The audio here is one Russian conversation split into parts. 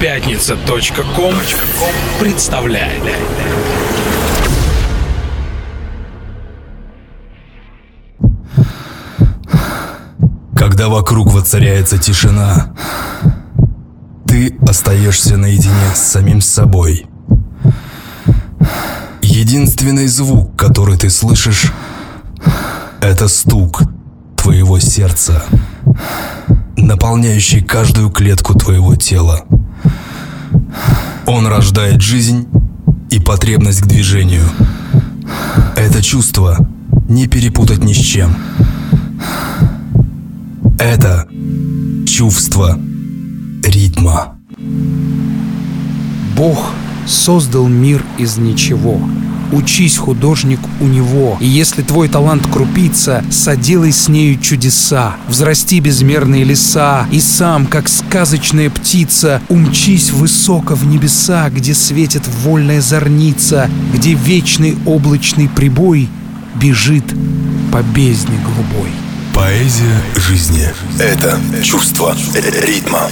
Пятница.ком представляет. Когда вокруг воцаряется тишина, ты остаешься наедине с самим собой. Единственный звук, который ты слышишь, это стук твоего сердца, наполняющий каждую клетку твоего тела. Он рождает жизнь и потребность к движению. Это чувство не перепутать ни с чем. Это чувство ритма. Бог создал мир из ничего. Учись, художник, у него. И если твой талант крупица, соделай с нею чудеса. Взрасти безмерные леса, и сам, как сказочная птица, умчись высоко в небеса, где светит вольная зорница, где вечный облачный прибой бежит по бездне голубой. Поэзия жизни – это чувство ритма.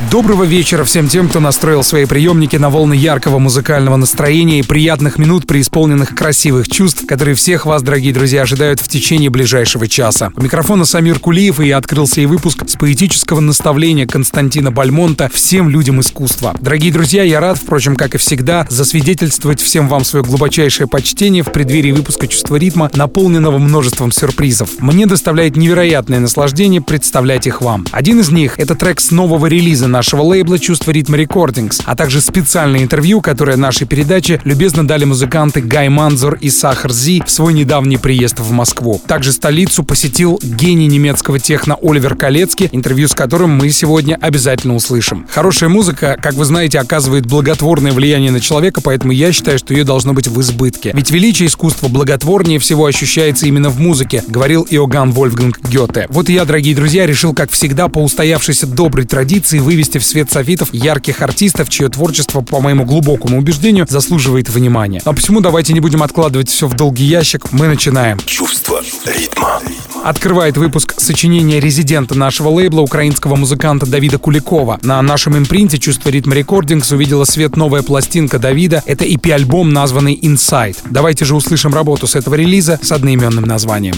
Доброго вечера всем тем, кто настроил свои приемники на волны яркого музыкального настроения и приятных минут, преисполненных красивых чувств, которые всех вас, дорогие друзья, ожидают в течение ближайшего часа. У микрофона Самир Кулиев, и открылся и выпуск с поэтического наставления Константина Бальмонта всем людям искусства. Дорогие друзья, я рад, впрочем, как и всегда, засвидетельствовать всем вам свое глубочайшее почтение в преддверии выпуска «Чувство ритма», наполненного множеством сюрпризов. Мне доставляет невероятное наслаждение представлять их вам. Один из них — это трек с нового релиза нашего лейбла «Чувство ритма рекордингс», а также специальное интервью, которое нашей передаче любезно дали музыканты Гай Манзур и Сахар Зи в свой недавний приезд в Москву. Также столицу посетил гений немецкого техно Оливер Калецки, интервью с которым мы сегодня обязательно услышим. Хорошая музыка, как вы знаете, оказывает благотворное влияние на человека, поэтому я считаю, что ее должно быть в избытке. Ведь величие искусства благотворнее всего ощущается именно в музыке, говорил Иоганн Вольфганг Гёте. Вот и я, дорогие друзья, решил, как всегда, по устоявшейся доброй традиции вывести вывести в свет софитов ярких артистов, чье творчество, по моему глубокому убеждению, заслуживает внимания. А почему давайте не будем откладывать все в долгий ящик, мы начинаем. Чувство ритма. Открывает выпуск сочинения резидента нашего лейбла, украинского музыканта Давида Куликова. На нашем импринте «Чувство ритма рекордингс» увидела свет новая пластинка Давида. Это EP-альбом, названный «Inside». Давайте же услышим работу с этого релиза с одноименным названием.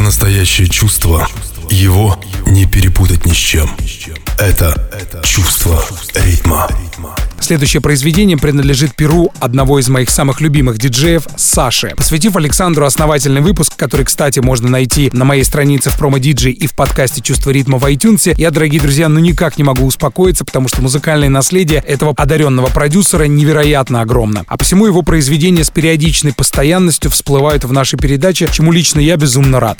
Настоящее чувство, его не перепутать ни с чем. Это чувство ритма. Следующее произведение принадлежит перу одного из моих самых любимых диджеев Саши. Посвятив Александру основательный выпуск, который, кстати, можно найти на моей странице в промо-диджей и в подкасте «Чувство ритма» в iTunes, я, дорогие друзья, ну никак не могу успокоиться, потому что музыкальное наследие этого одаренного продюсера невероятно огромно. А посему его произведения с периодичной постоянностью всплывают в нашей передаче, чему лично я безумно рад.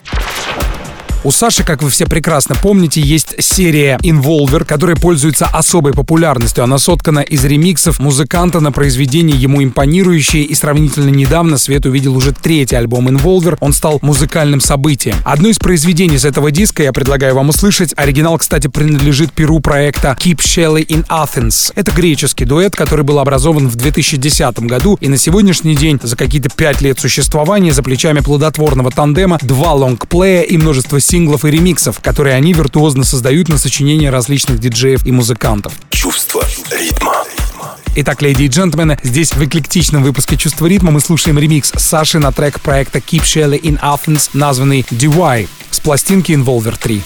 У Саши, как вы все прекрасно помните, есть серия Involver, которая пользуется особой популярностью. Она соткана из ремиксов музыканта на произведение ему импонирующее и сравнительно недавно Свет увидел уже третий альбом Involver. Он стал музыкальным событием. Одно из произведений с этого диска я предлагаю вам услышать. Оригинал, кстати, принадлежит перу проекта Keep Shelley in Athens. Это греческий дуэт, который был образован в 2010 году и на сегодняшний день за какие-то пять лет существования за плечами плодотворного тандема, два лонгплея и множество синглов и ремиксов, которые они виртуозно создают на сочинения различных диджеев и музыкантов. Чувство ритма. Итак, леди и джентльмены, здесь в эклектичном выпуске «Чувство ритма» мы слушаем ремикс Саши на трек проекта Keep Shelley in Athens, названный DY, с пластинки Involver 3.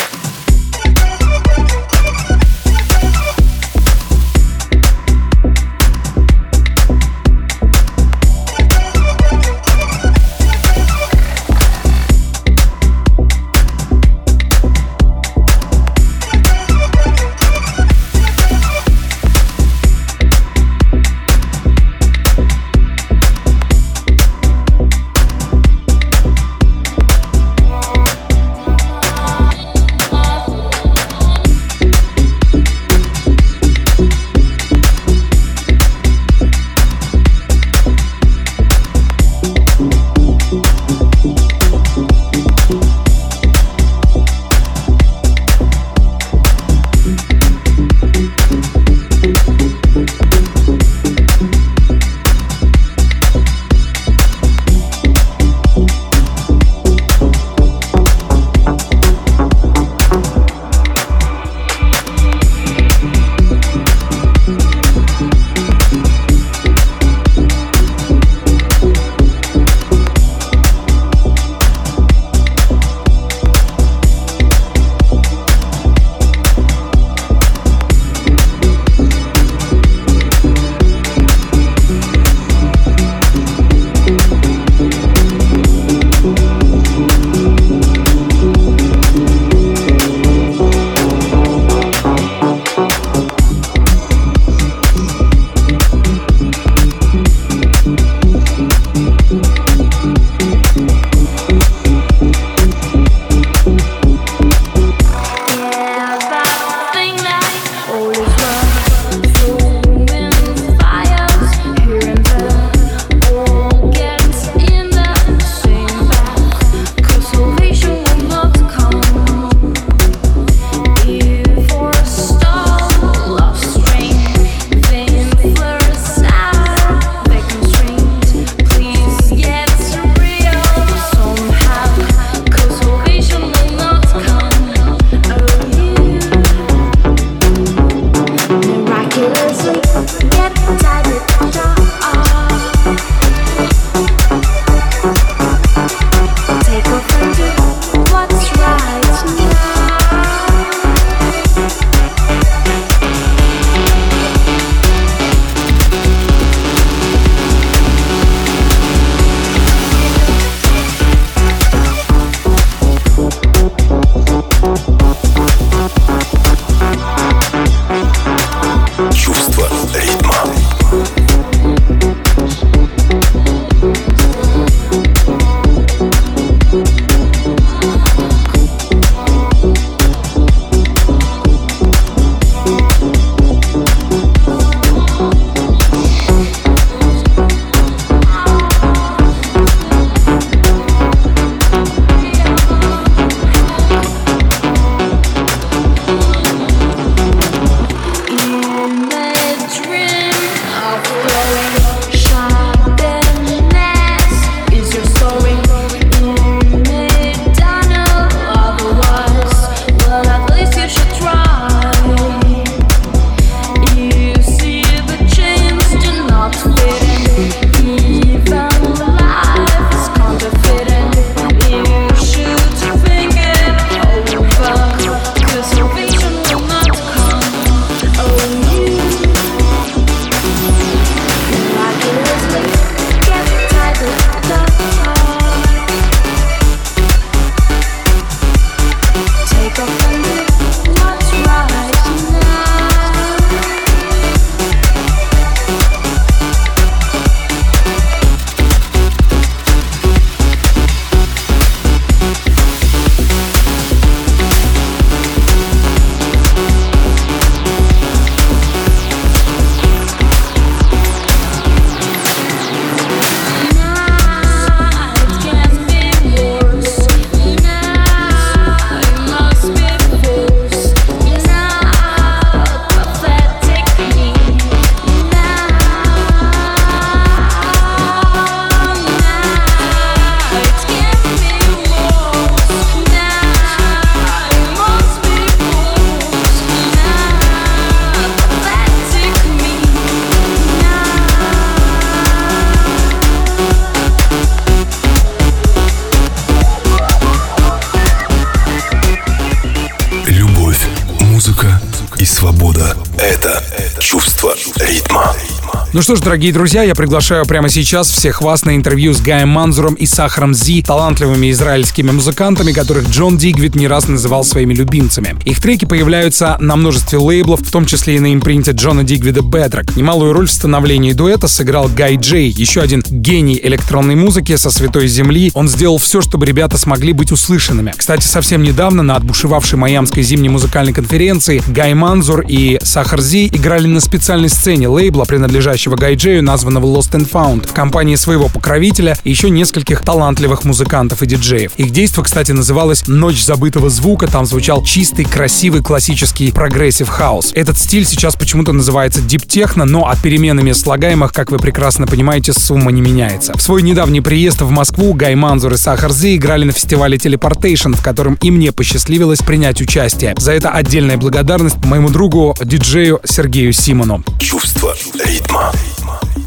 Ну что ж, дорогие друзья, я приглашаю прямо сейчас всех вас на интервью с Гаем Манзуром и Сахаром Зи, талантливыми израильскими музыкантами, которых Джон Дигвид не раз называл своими любимцами. Их треки появляются на множестве лейблов, в том числе и на импринте Джона Дигвида Bedrock. Немалую роль в становлении дуэта сыграл Гай Джей, еще один гений электронной музыки со Святой Земли. Он сделал все, чтобы ребята смогли быть услышанными. Кстати, совсем недавно на отбушевавшей Майамской зимней музыкальной конференции Гай Манзур и Сахар Зи играли на специальной сцене лейбла, принадлежащего настоящего Гайджею, названного Lost and Found, в компании своего покровителя и еще нескольких талантливых музыкантов и диджеев. Их действо, кстати, называлось «Ночь забытого звука», там звучал чистый, красивый, классический progressive house. Этот стиль сейчас почему-то называется Techno, но от перемены слагаемых, как вы прекрасно понимаете, сумма не меняется. В свой недавний приезд в Москву Гай Манзур и Сахар Зи играли на фестивале Teleportation, в котором и мне посчастливилось принять участие. За это отдельная благодарность моему другу, диджею Сергею Симону. Чувство ритма.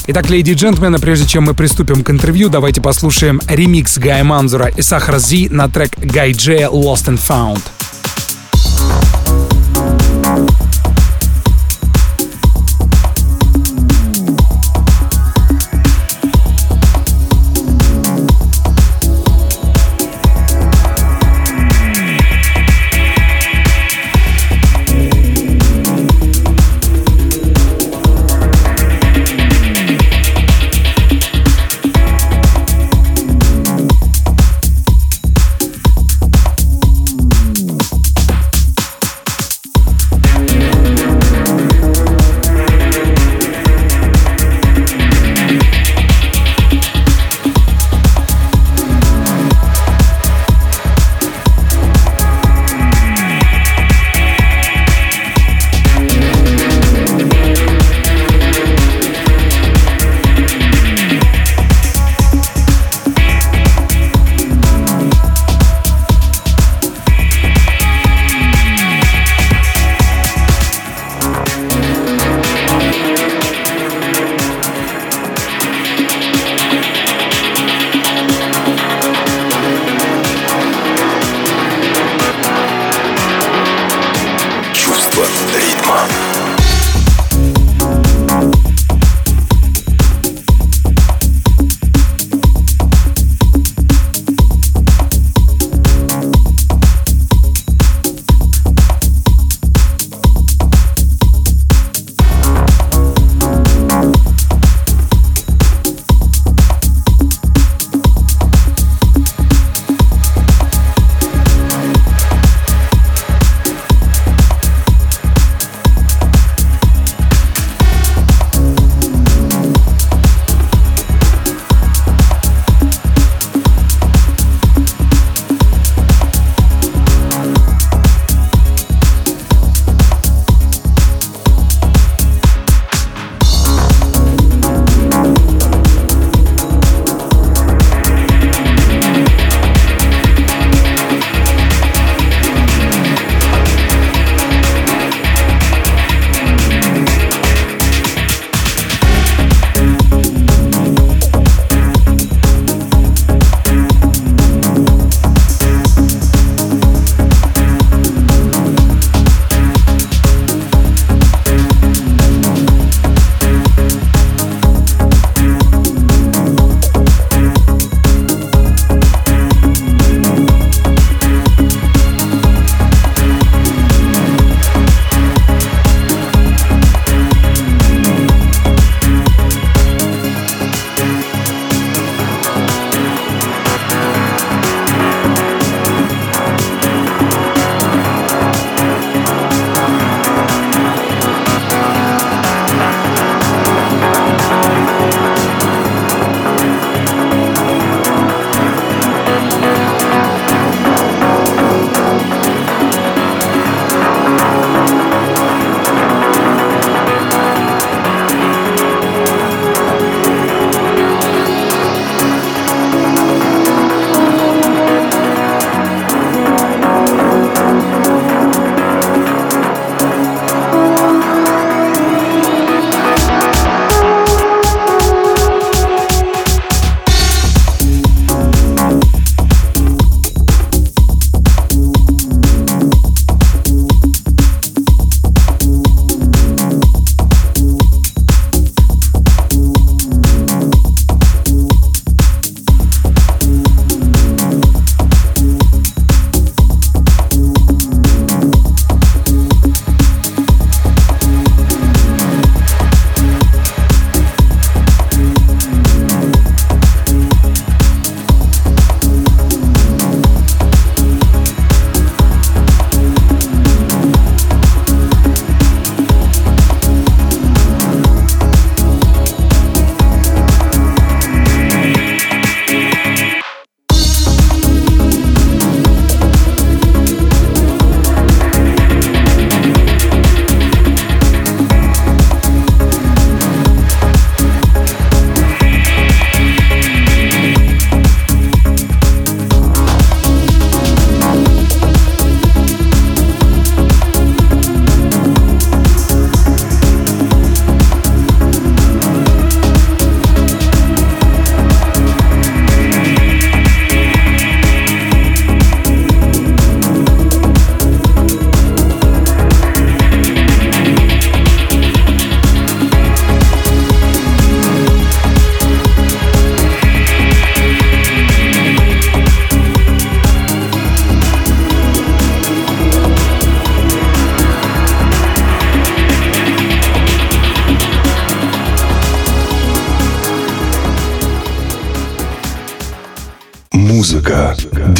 Итак, леди и джентльмены, прежде чем мы приступим к интервью, давайте послушаем ремикс Гая Манзура и Сахара Зи на трек Гай Джея Lost and Found.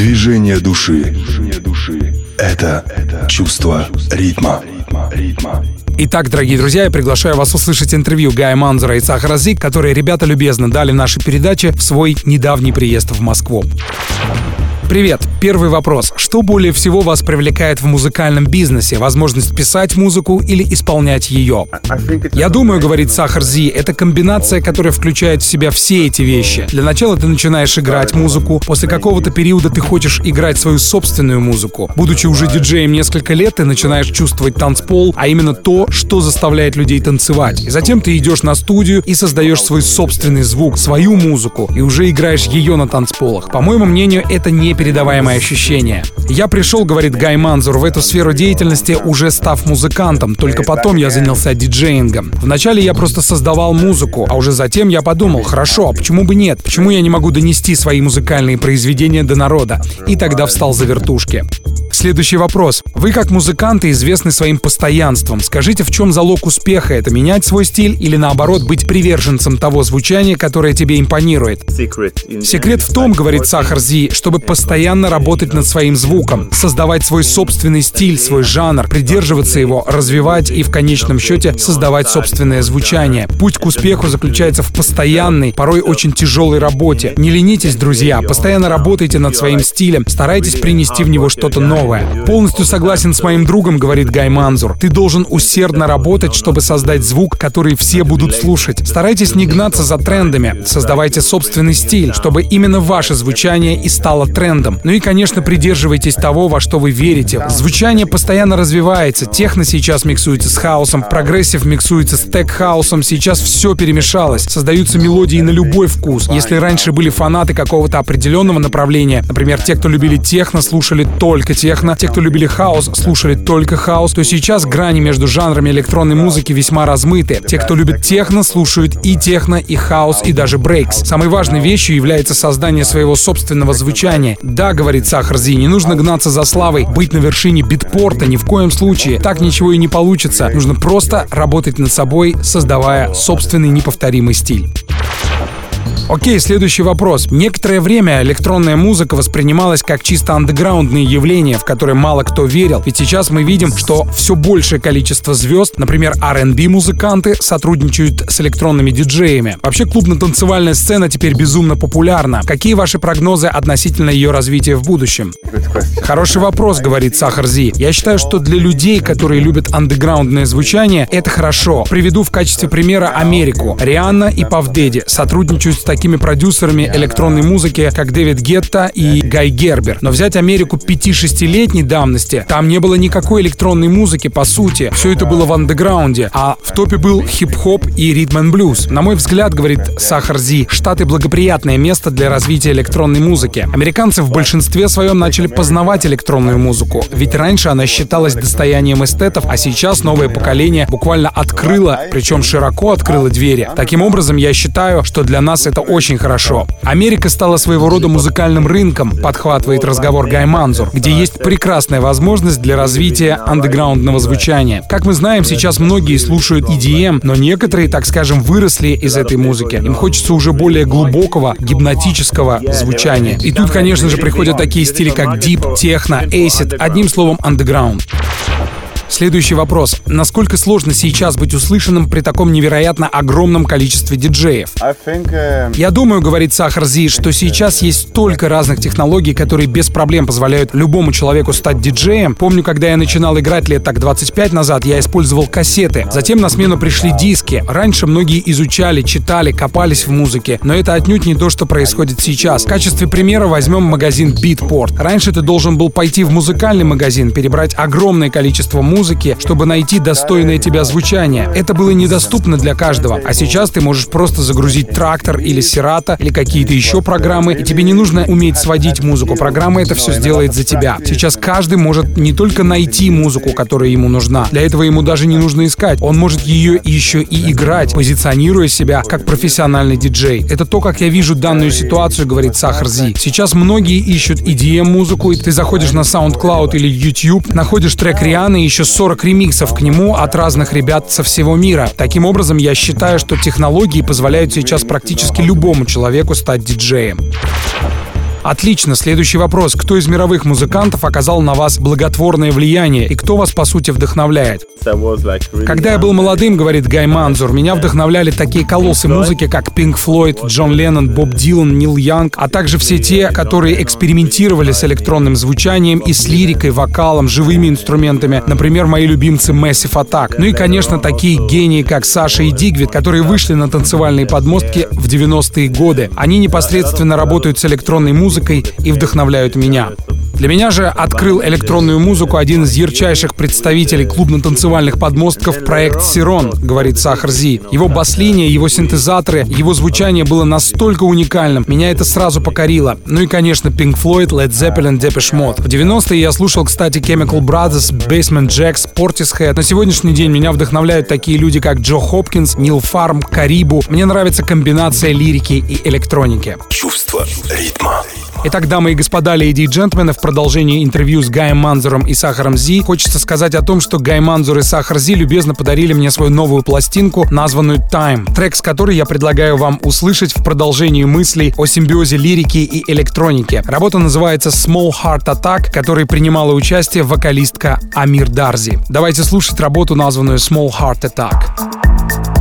Движение души. Это чувство ритма. Итак, дорогие друзья, я приглашаю вас услышать интервью Гая Манзера и Сахара Зик, которые ребята любезно дали в нашей передаче в свой недавний приезд в Москву. Привет. Первый вопрос. Что более всего вас привлекает в музыкальном бизнесе? Возможность писать музыку или исполнять ее? Я думаю, говорит Сахар Зи, это комбинация, которая включает в себя все эти вещи. Для начала ты начинаешь играть музыку, после какого-то периода ты хочешь играть свою собственную музыку. Будучи уже диджеем несколько лет, ты начинаешь чувствовать танцпол, а именно то, что заставляет людей танцевать. И затем ты идешь на студию и создаешь свой собственный звук, свою музыку, и уже играешь ее на танцполах. По моему мнению, это не непередаваемое ощущение. Я пришел, говорит Гай Манзур, в эту сферу деятельности уже став музыкантом, только потом я занялся диджеингом. Вначале я просто создавал музыку, а уже затем я подумал, хорошо, а почему бы нет? Почему я не могу донести свои музыкальные произведения до народа? И тогда встал за вертушки. Следующий вопрос. Вы как музыканты известны своим постоянством. Скажите, в чем залог успеха? Это менять свой стиль или наоборот быть приверженцем того звучания, которое тебе импонирует? Секрет в том, говорит Сахар Зи, чтобы постоянно работать над своим звуком, создавать свой собственный стиль, свой жанр, придерживаться его, развивать и в конечном счете создавать собственное звучание. Путь к успеху заключается в постоянной, порой очень тяжелой работе. Не ленитесь, друзья, постоянно работайте над своим стилем, старайтесь принести в него что-то новое. Полностью согласен с моим другом, говорит Гай Манзур. Ты должен усердно работать, чтобы создать звук, который все будут слушать. Старайтесь не гнаться за трендами. Создавайте собственный стиль, чтобы именно ваше звучание и стало трендом. Ну и, конечно, придерживайтесь того, во что вы верите. Звучание постоянно развивается. Техно сейчас миксуется с хаусом, progressive миксуется с tech хаусом. Сейчас все перемешалось. Создаются мелодии на любой вкус. Если раньше были фанаты какого-то определенного направления, например, те, кто любили техно, слушали только техно. Те, кто любили хаус, слушали только хаус. То сейчас грани между жанрами электронной музыки весьма размыты. Те, кто любит техно, слушают и техно, и хаус, и даже breaks. Самой важной вещью является создание своего собственного звучания. Да, говорит Сахар Зи, не нужно гнаться за славой, быть на вершине Beatport а ни в коем случае. Так ничего и не получится. Нужно просто работать над собой, создавая собственный неповторимый стиль. Окей, следующий вопрос. Некоторое время электронная музыка воспринималась как чисто андеграундное явление, в которое мало кто верил. Ведь сейчас мы видим, что все большее количество звезд, например, R&B музыканты, сотрудничают с электронными диджеями. Вообще клубно-танцевальная сцена теперь безумно популярна. Какие ваши прогнозы относительно ее развития в будущем? Хороший вопрос, говорит Сахар Зи. Я считаю, что для людей, которые любят андеграундное звучание, это хорошо. Приведу в качестве примера Америку. Рианна и Павдеди сотрудничают с такими продюсерами электронной музыки, как Дэвид Гетта и Гай Гербер. Но взять Америку 5-6-летней давности, там не было никакой электронной музыки, по сути. Все это было в андеграунде, а в топе был хип-хоп и ритм блюз. На мой взгляд, говорит Сахар Зи, Штаты благоприятное место для развития электронной музыки. Американцы в большинстве своем начали познавать электронную музыку, ведь раньше она считалась достоянием эстетов, а сейчас новое поколение буквально открыло, причем широко открыло двери. Таким образом, я считаю, что для нас это очень хорошо. Америка стала своего рода музыкальным рынком, подхватывает разговор Гай Манзур, где есть прекрасная возможность для развития андеграундного звучания. Как мы знаем, сейчас многие слушают EDM, но некоторые, так скажем, выросли из этой музыки. Им хочется уже более глубокого, гипнотического звучания. И тут, конечно же, приходят такие стили, как Deep, Техно, Acid, одним словом, андеграунд. Следующий вопрос. Насколько сложно сейчас быть услышанным при таком невероятно огромном количестве диджеев? Uh, Я думаю, говорит Сахар Зи, что сейчас есть столько разных технологий, которые без проблем позволяют любому человеку стать диджеем. Помню, когда я начинал играть лет так 25 назад, я использовал кассеты. Затем на смену пришли диски. Раньше многие изучали, читали, копались в музыке. Но это отнюдь не то, что происходит сейчас. В качестве примера возьмем магазин Beatport. Раньше ты должен был пойти в музыкальный магазин, перебрать огромное количество музыки, музыки, чтобы найти достойное тебя звучание. Это было недоступно для каждого. А сейчас ты можешь просто загрузить трактор или Сирата или какие-то еще программы, и тебе не нужно уметь сводить музыку. Программа это все сделает за тебя. Сейчас каждый может не только найти музыку, которая ему нужна. Для этого ему даже не нужно искать. Он может ее еще и играть, позиционируя себя как профессиональный диджей. Это то, как я вижу данную ситуацию, говорит Сахар Зи. Сейчас многие ищут EDM-музыку, и ты заходишь на SoundCloud или YouTube, находишь трек Рианы и еще 40 ремиксов к нему от разных ребят со всего мира. Таким образом, я считаю, что технологии позволяют сейчас практически любому человеку стать диджеем. Отлично, следующий вопрос. Кто из мировых музыкантов оказал на вас благотворное влияние и кто вас, по сути, вдохновляет? Когда я был молодым, говорит Гай Манзур, меня вдохновляли такие колоссы музыки, как Pink Floyd, Джон Леннон, Боб Дилан, Нил Янг, а также все те, которые экспериментировали с электронным звучанием и с лирикой, вокалом, живыми инструментами. Например, мои любимцы Massive Attack. Ну и, конечно, такие гении, как Саша и Дигвид, которые вышли на танцевальные подмостки в 90-е годы. Они непосредственно работают с электронной музыкой и вдохновляют меня. Для меня же открыл электронную музыку один из ярчайших представителей клубно-танцевальных подмостков проект Сирон, говорит Сахар Зи. Его бас-линия, его синтезаторы, его звучание было настолько уникальным. Меня это сразу покорило. Ну и, конечно, Pink Floyd, Led Zeppelin, Depeche Mode. В 90-е я слушал, кстати, Chemical Brothers, Basement Jacks, Portishead. На сегодняшний день меня вдохновляют такие люди, как Джо Хопкинс, Нил Фарм, Карибу. Мне нравится комбинация лирики и электроники. Чувство ритма. Итак, дамы и господа, леди и джентльмены, в продолжении интервью с Гаем Манзуром и Сахаром Зи хочется сказать о том, что Гай Манзур и Сахар Зи любезно подарили мне свою новую пластинку, названную Time, трек с которой я предлагаю вам услышать в продолжении мыслей о симбиозе лирики и электроники. Работа называется Small Heart Attack, которой принимала участие вокалистка Амир Дарзи. Давайте слушать работу, названную Small Heart Attack.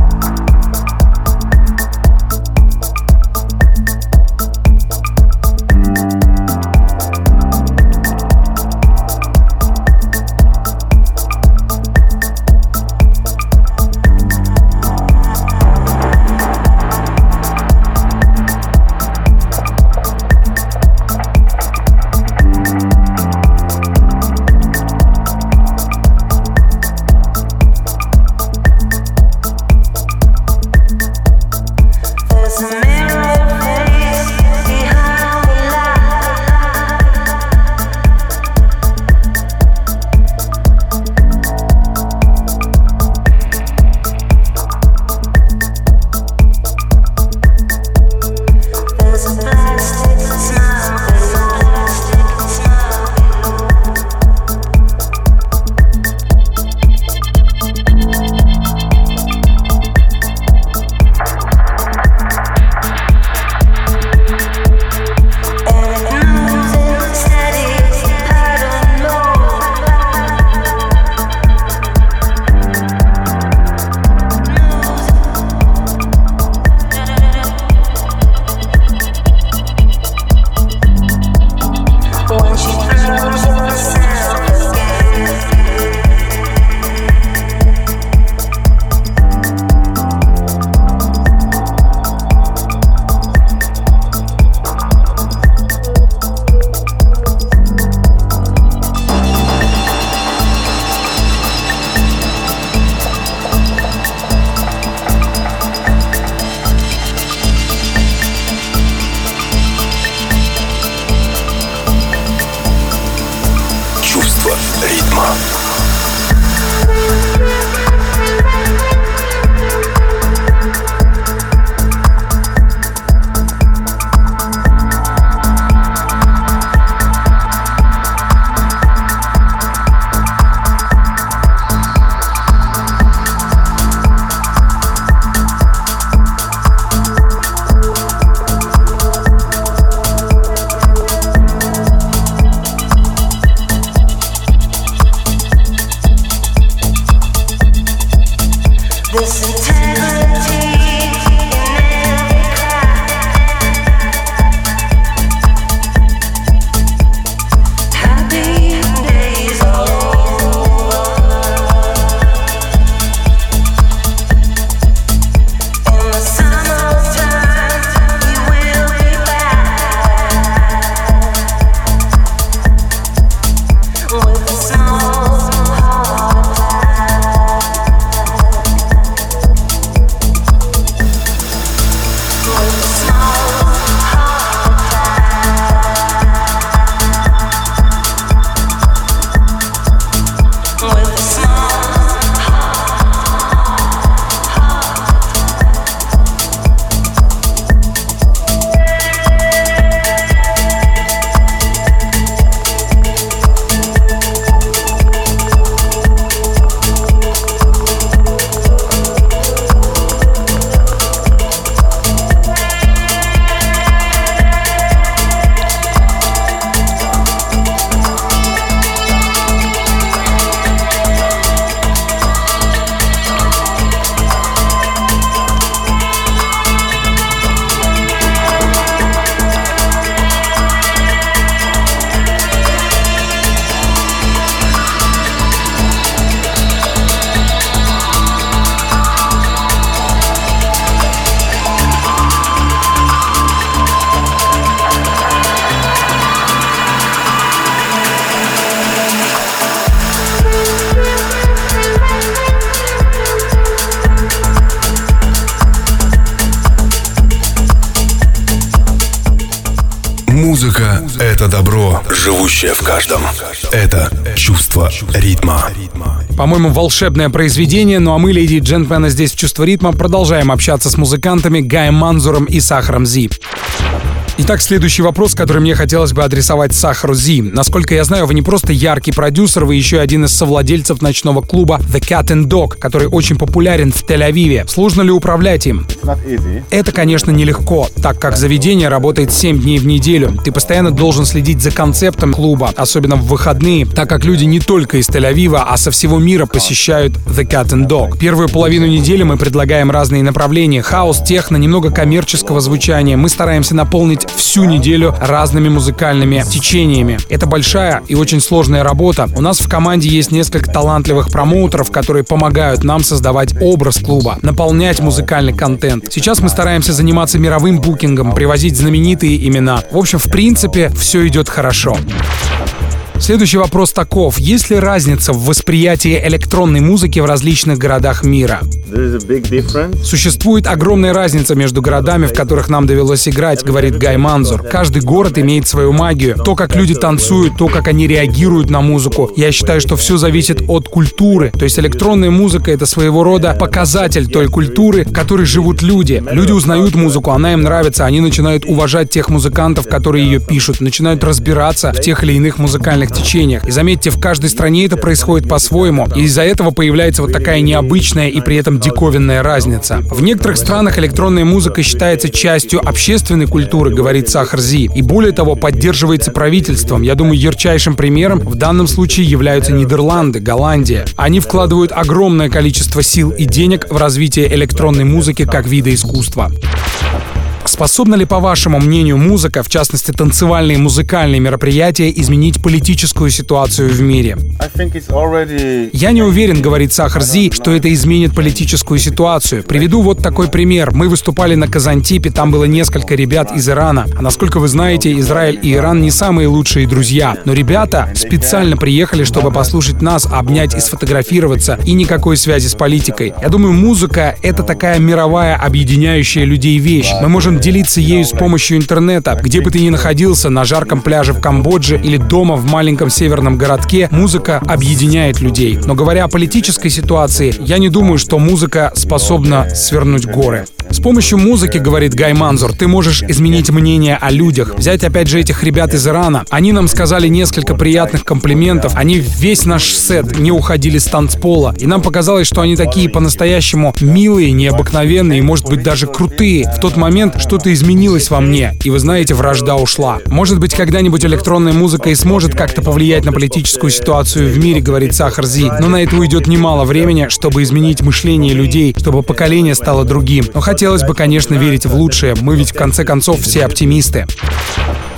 Музыка — это добро, живущее в каждом. Это чувство ритма. По-моему, волшебное произведение, ну а мы, леди и джентльмены, здесь в «Чувство ритма» продолжаем общаться с музыкантами Гаем Манзуром и Сахаром Зи. Итак, следующий вопрос, который мне хотелось бы адресовать Сахару Зи. Насколько я знаю, вы не просто яркий продюсер, вы еще один из совладельцев ночного клуба The Cat and Dog, который очень популярен в Тель-Авиве. Сложно ли управлять им? Это, конечно, нелегко, так как заведение работает 7 дней в неделю. Ты постоянно должен следить за концептом клуба, особенно в выходные, так как люди не только из Тель-Авива, а со всего мира посещают The Cat and Dog. Первую половину недели мы предлагаем разные направления. Хаос, техно, немного коммерческого звучания. Мы стараемся наполнить всю неделю разными музыкальными течениями. Это большая и очень сложная работа. У нас в команде есть несколько талантливых промоутеров, которые помогают нам создавать образ клуба, наполнять музыкальный контент. Сейчас мы стараемся заниматься мировым букингом, привозить знаменитые имена. В общем, в принципе, все идет хорошо. Следующий вопрос таков. Есть ли разница в восприятии электронной музыки в различных городах мира? Существует огромная разница между городами, в которых нам довелось играть, говорит Гай Манзур. Каждый город имеет свою магию. То, как люди танцуют, то, как они реагируют на музыку. Я считаю, что все зависит от культуры. То есть электронная музыка — это своего рода показатель той культуры, в которой живут люди. Люди узнают музыку, она им нравится, они начинают уважать тех музыкантов, которые ее пишут, начинают разбираться в тех или иных музыкальных течениях. И заметьте, в каждой стране это происходит по-своему. И из-за этого появляется вот такая необычная и при этом диковинная разница. В некоторых странах электронная музыка считается частью общественной культуры, говорит Сахарзи, и более того, поддерживается правительством. Я думаю, ярчайшим примером в данном случае являются Нидерланды, Голландия. Они вкладывают огромное количество сил и денег в развитие электронной музыки как вида искусства. Способна ли, по вашему мнению, музыка, в частности танцевальные и музыкальные мероприятия, изменить политическую ситуацию в мире? Я не уверен, говорит Сахарзи, что это изменит политическую ситуацию. Приведу вот такой пример. Мы выступали на Казантипе, там было несколько ребят из Ирана. А насколько вы знаете, Израиль и Иран не самые лучшие друзья. Но ребята специально приехали, чтобы послушать нас, обнять и сфотографироваться, и никакой связи с политикой. Я думаю, музыка — это такая мировая объединяющая людей вещь. Мы можем делиться ею с помощью интернета. Где бы ты ни находился, на жарком пляже в Камбодже или дома в маленьком северном городке, музыка объединяет людей. Но говоря о политической ситуации, я не думаю, что музыка способна свернуть горы. С помощью музыки, говорит Гай Манзур, ты можешь изменить мнение о людях. Взять опять же этих ребят из Ирана. Они нам сказали несколько приятных комплиментов. Они весь наш сет не уходили с танцпола. И нам показалось, что они такие по-настоящему милые, необыкновенные может быть, даже крутые. В тот момент что-то изменилось во мне. И вы знаете, вражда ушла. Может быть, когда-нибудь электронная музыка и сможет как-то повлиять на политическую ситуацию в мире, говорит Сахар Зи. Но на это уйдет немало времени, чтобы изменить мышление людей, чтобы поколение стало другим. Но хотелось бы, конечно, верить в лучшее. Мы ведь в конце концов все оптимисты.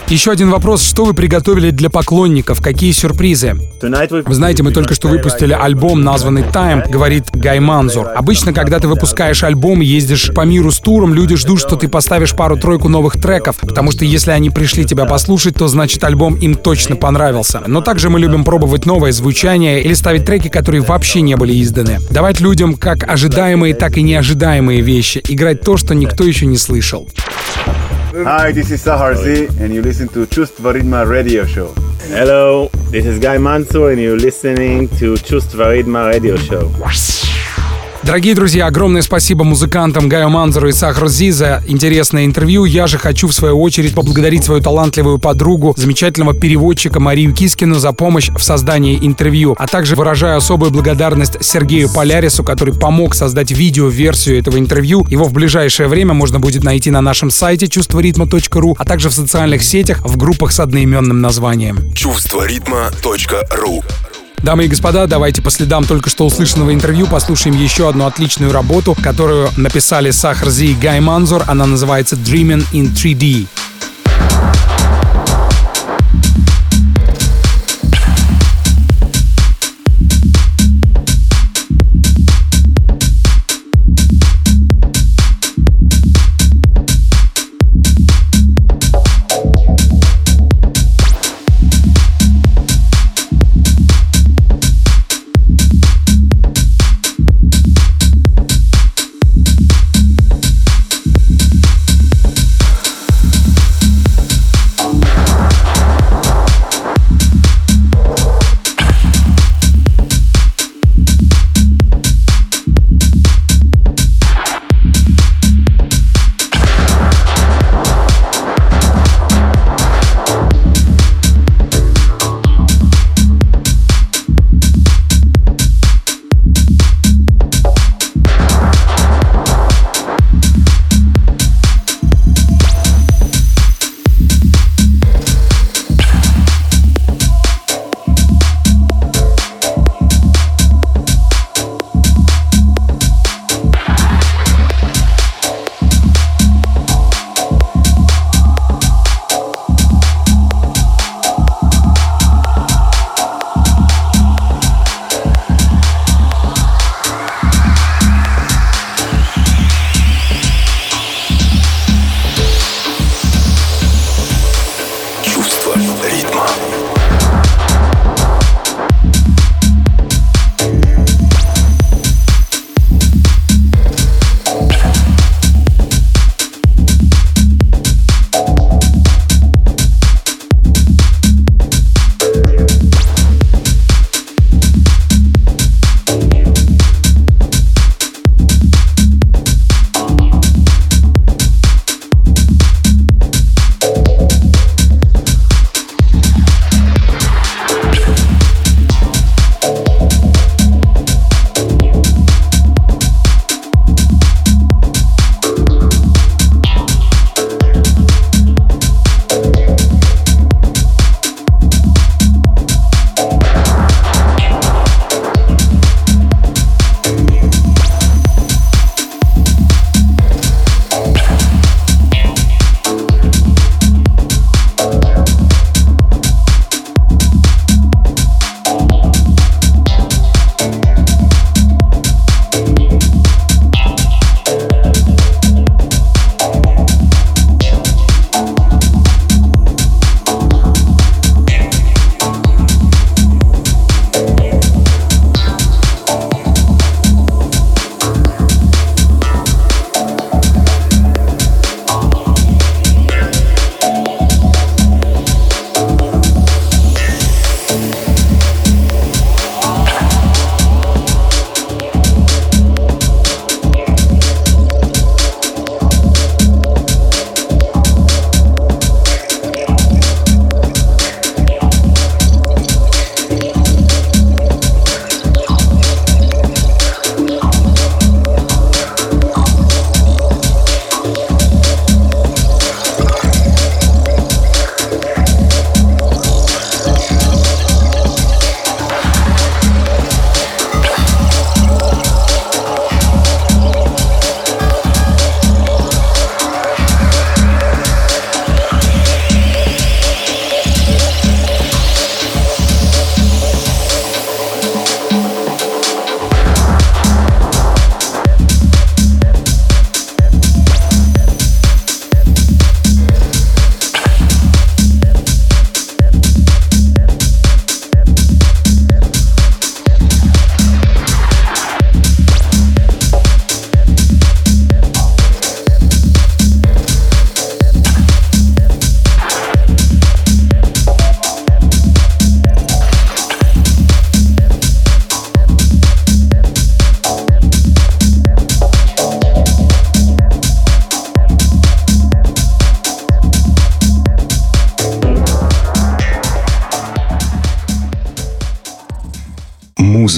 Еще один вопрос. Что вы приготовили для поклонников? Какие сюрпризы? Вы знаете, мы только что выпустили альбом, названный Time, говорит Гай Манзур. Обычно, когда ты выпускаешь альбом ездишь по миру с туром, люди ждут, что ты поставишь пару-тройку новых треков, потому что если они пришли тебя послушать, то значит альбом им точно понравился. Но также мы любим пробовать новое звучание или ставить треки, которые вообще не были изданы. Давать людям как ожидаемые, так и неожидаемые вещи. Играть то, что никто еще не слышал. Hi, this is Sahar Z, and you listen to Chust Varidma Radio Show. Hello, this is Guy Mansour, and you're listening to Chust Varidma Radio Show. Дорогие друзья, огромное спасибо музыкантам Гаю Манзеру и Сахар Зи за интересное интервью. Я же хочу, в свою очередь, поблагодарить свою талантливую подругу, замечательного переводчика Марию Кискину за помощь в создании интервью. А также выражаю особую благодарность Сергею Полярису, который помог создать видео-версию этого интервью. Его в ближайшее время можно будет найти на нашем сайте чувстворитма.ру, а также в социальных сетях в группах с одноименным названием. Чувство ритма.ру Дамы и господа, давайте по следам только что услышанного интервью послушаем еще одну отличную работу, которую написали Сахарзи и Гай Манзур. Она называется Dreaming in 3D.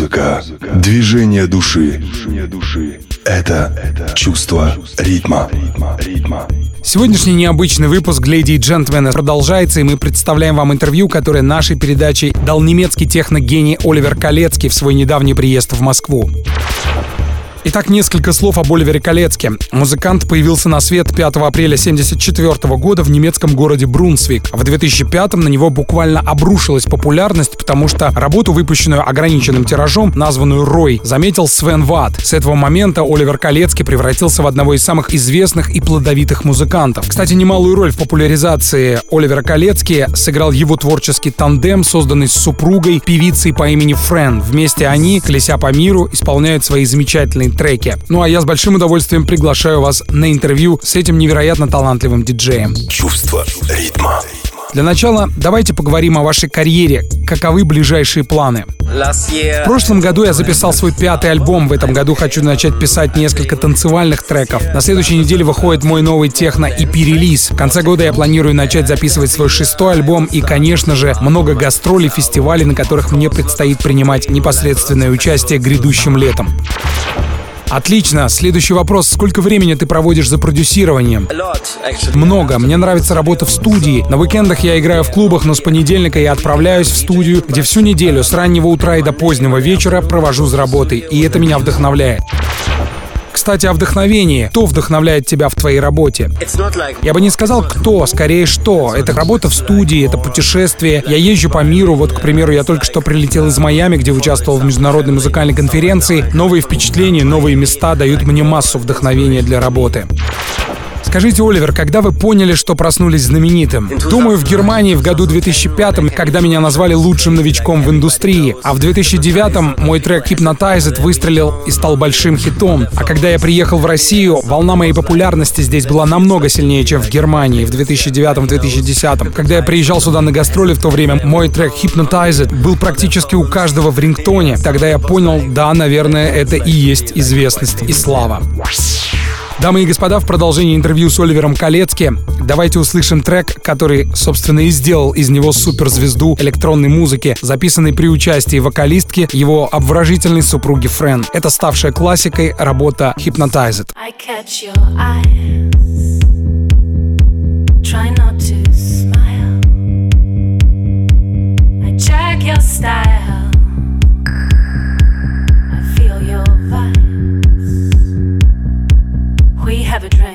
Музыка, движение души. Это чувство ритма. Сегодняшний необычный выпуск «Леди и джентльмены» продолжается, и мы представляем вам интервью, которое нашей передачей дал немецкий техногений Оливер Калецкий в свой недавний приезд в Москву. Итак, несколько слов об Оливере Колецке. Музыкант появился на свет 5 апреля 1974 года в немецком городе Брунсвик. В 2005 на него буквально обрушилась популярность, потому что работу, выпущенную ограниченным тиражом, названную «Рой», заметил Свен Ватт. С этого момента Оливер Колецкий превратился в одного из самых известных и плодовитых музыкантов. Кстати, немалую роль в популяризации Оливера Колецки сыграл его творческий тандем, созданный с супругой, певицей по имени Френ. Вместе они, колеся по миру, исполняют свои замечательные треке. Ну а я с большим удовольствием приглашаю вас на интервью с этим невероятно талантливым диджеем. Чувство ритма. Для начала давайте поговорим о вашей карьере. Каковы ближайшие планы? В прошлом году я записал свой пятый альбом. В этом году хочу начать писать несколько танцевальных треков. На следующей неделе выходит мой новый техно EP-релиз. В конце года я планирую начать записывать свой шестой альбом и, конечно же, много гастролей, фестивалей, на которых мне предстоит принимать непосредственное участие грядущим летом. Отлично. Следующий вопрос. Сколько времени ты проводишь за продюсированием? Много. Мне нравится работа в студии. На уикендах я играю в клубах, но с понедельника я отправляюсь в студию, где всю неделю с раннего утра и до позднего вечера провожу за работой. И это меня вдохновляет. Кстати, о вдохновении. Кто вдохновляет тебя в твоей работе? Я бы не сказал кто, скорее что. Это работа в студии, это путешествие. Я езжу по миру. Вот, к примеру, я только что прилетел из Майами, где участвовал в международной музыкальной конференции. Новые впечатления, новые места дают мне массу вдохновения для работы. Скажите, Оливер, когда вы поняли, что проснулись знаменитым? Думаю, в Германии в году 2005, когда меня назвали лучшим новичком в индустрии, а в 2009 мой трек Hypnotized выстрелил и стал большим хитом. А когда я приехал в Россию, волна моей популярности здесь была намного сильнее, чем в Германии в 2009-2010. Когда я приезжал сюда на гастроли в то время, мой трек Hypnotized был практически у каждого в рингтоне. Тогда я понял, да, наверное, это и есть известность и слава. Дамы и господа, в продолжении интервью с Оливером Калецки давайте услышим трек, который, собственно, и сделал из него суперзвезду электронной музыки, записанный при участии вокалистки его обворожительной супруги Френ. Это ставшая классикой работа Hypnotized. style we have a dream.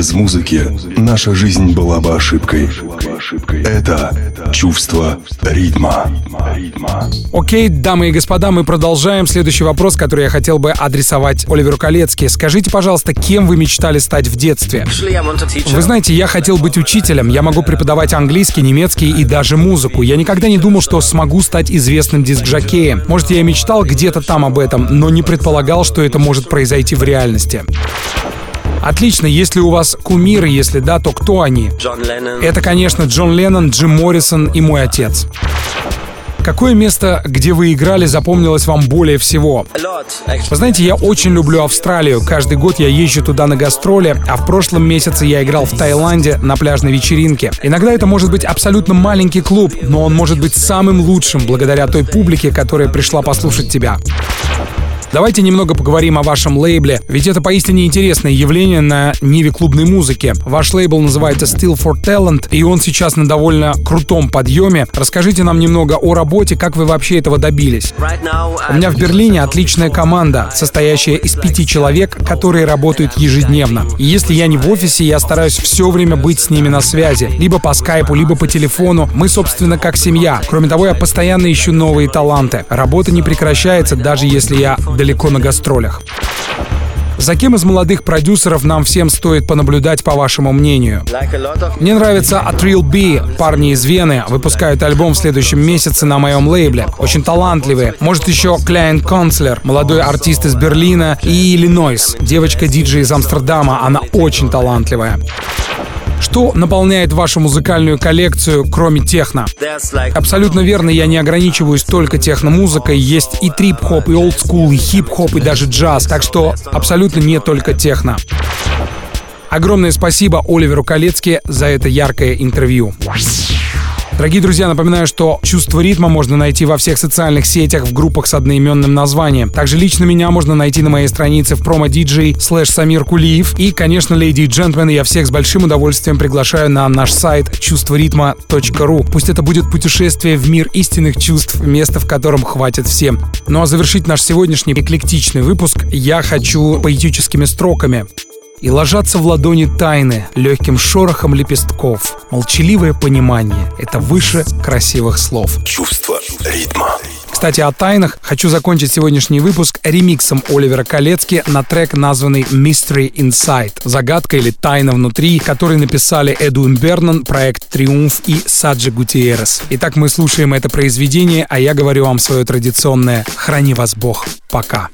Без музыки наша жизнь была бы ошибкой. Это чувство ритма. Окей, дамы и господа, мы продолжаем. Следующий вопрос, который я хотел бы адресовать Оливеру Калецки. Скажите, пожалуйста, кем вы мечтали стать в детстве? Вы знаете, я хотел быть учителем. Я могу преподавать английский, немецкий и даже музыку. Я никогда не думал, что смогу стать известным диск-жокеем. Может, я мечтал где-то там об этом, но не предполагал, что это может произойти в реальности. Отлично, если у вас кумиры, если да, то кто они? Это, конечно, Джон Леннон, Джим Моррисон и мой отец. Какое место, где вы играли, запомнилось вам более всего? Вы знаете, я очень люблю Австралию. Каждый год я езжу туда на гастроли, а в прошлом месяце я играл в Таиланде на пляжной вечеринке. Иногда это может быть абсолютно маленький клуб, но он может быть самым лучшим благодаря той публике, которая пришла послушать тебя. Давайте немного поговорим о вашем лейбле, ведь это поистине интересное явление на ниве клубной музыки. Ваш лейбл называется Still for Talent, и он сейчас на довольно крутом подъеме. Расскажите нам немного о работе, как вы вообще этого добились. У меня в Берлине отличная команда, состоящая из пяти человек, которые работают ежедневно. И если я не в офисе, я стараюсь все время быть с ними на связи, либо по скайпу, либо по телефону. Мы, собственно, как семья. Кроме того, я постоянно ищу новые таланты. Работа не прекращается, даже если я далеко на гастролях. За кем из молодых продюсеров нам всем стоит понаблюдать, по вашему мнению? Мне нравится Atril B, парни из Вены, выпускают альбом в следующем месяце на моем лейбле. Очень талантливые. Может еще Клайн Концлер, молодой артист из Берлина и Иллинойс, девочка-диджей из Амстердама, она очень талантливая. Что наполняет вашу музыкальную коллекцию, кроме техно? Абсолютно верно, я не ограничиваюсь только техно-музыкой. Есть и трип-хоп, и олдскул, и хип-хоп, и даже джаз. Так что абсолютно не только техно. Огромное спасибо Оливеру Калецке за это яркое интервью. Дорогие друзья, напоминаю, что чувство ритма можно найти во всех социальных сетях в группах с одноименным названием. Также лично меня можно найти на моей странице в промо-диджей слэш Самир Кулиев. И, конечно, леди и джентльмены, я всех с большим удовольствием приглашаю на наш сайт чувстворитма.ру. Пусть это будет путешествие в мир истинных чувств, место в котором хватит всем. Ну а завершить наш сегодняшний эклектичный выпуск я хочу поэтическими строками и ложатся в ладони тайны легким шорохом лепестков. Молчаливое понимание — это выше красивых слов. Чувство ритма. Кстати, о тайнах хочу закончить сегодняшний выпуск ремиксом Оливера Калецки на трек, названный Mystery Inside. Загадка или тайна внутри, который написали Эдуин Бернан, проект Триумф и Саджи Гутиерес. Итак, мы слушаем это произведение, а я говорю вам свое традиционное «Храни вас Бог». Пока.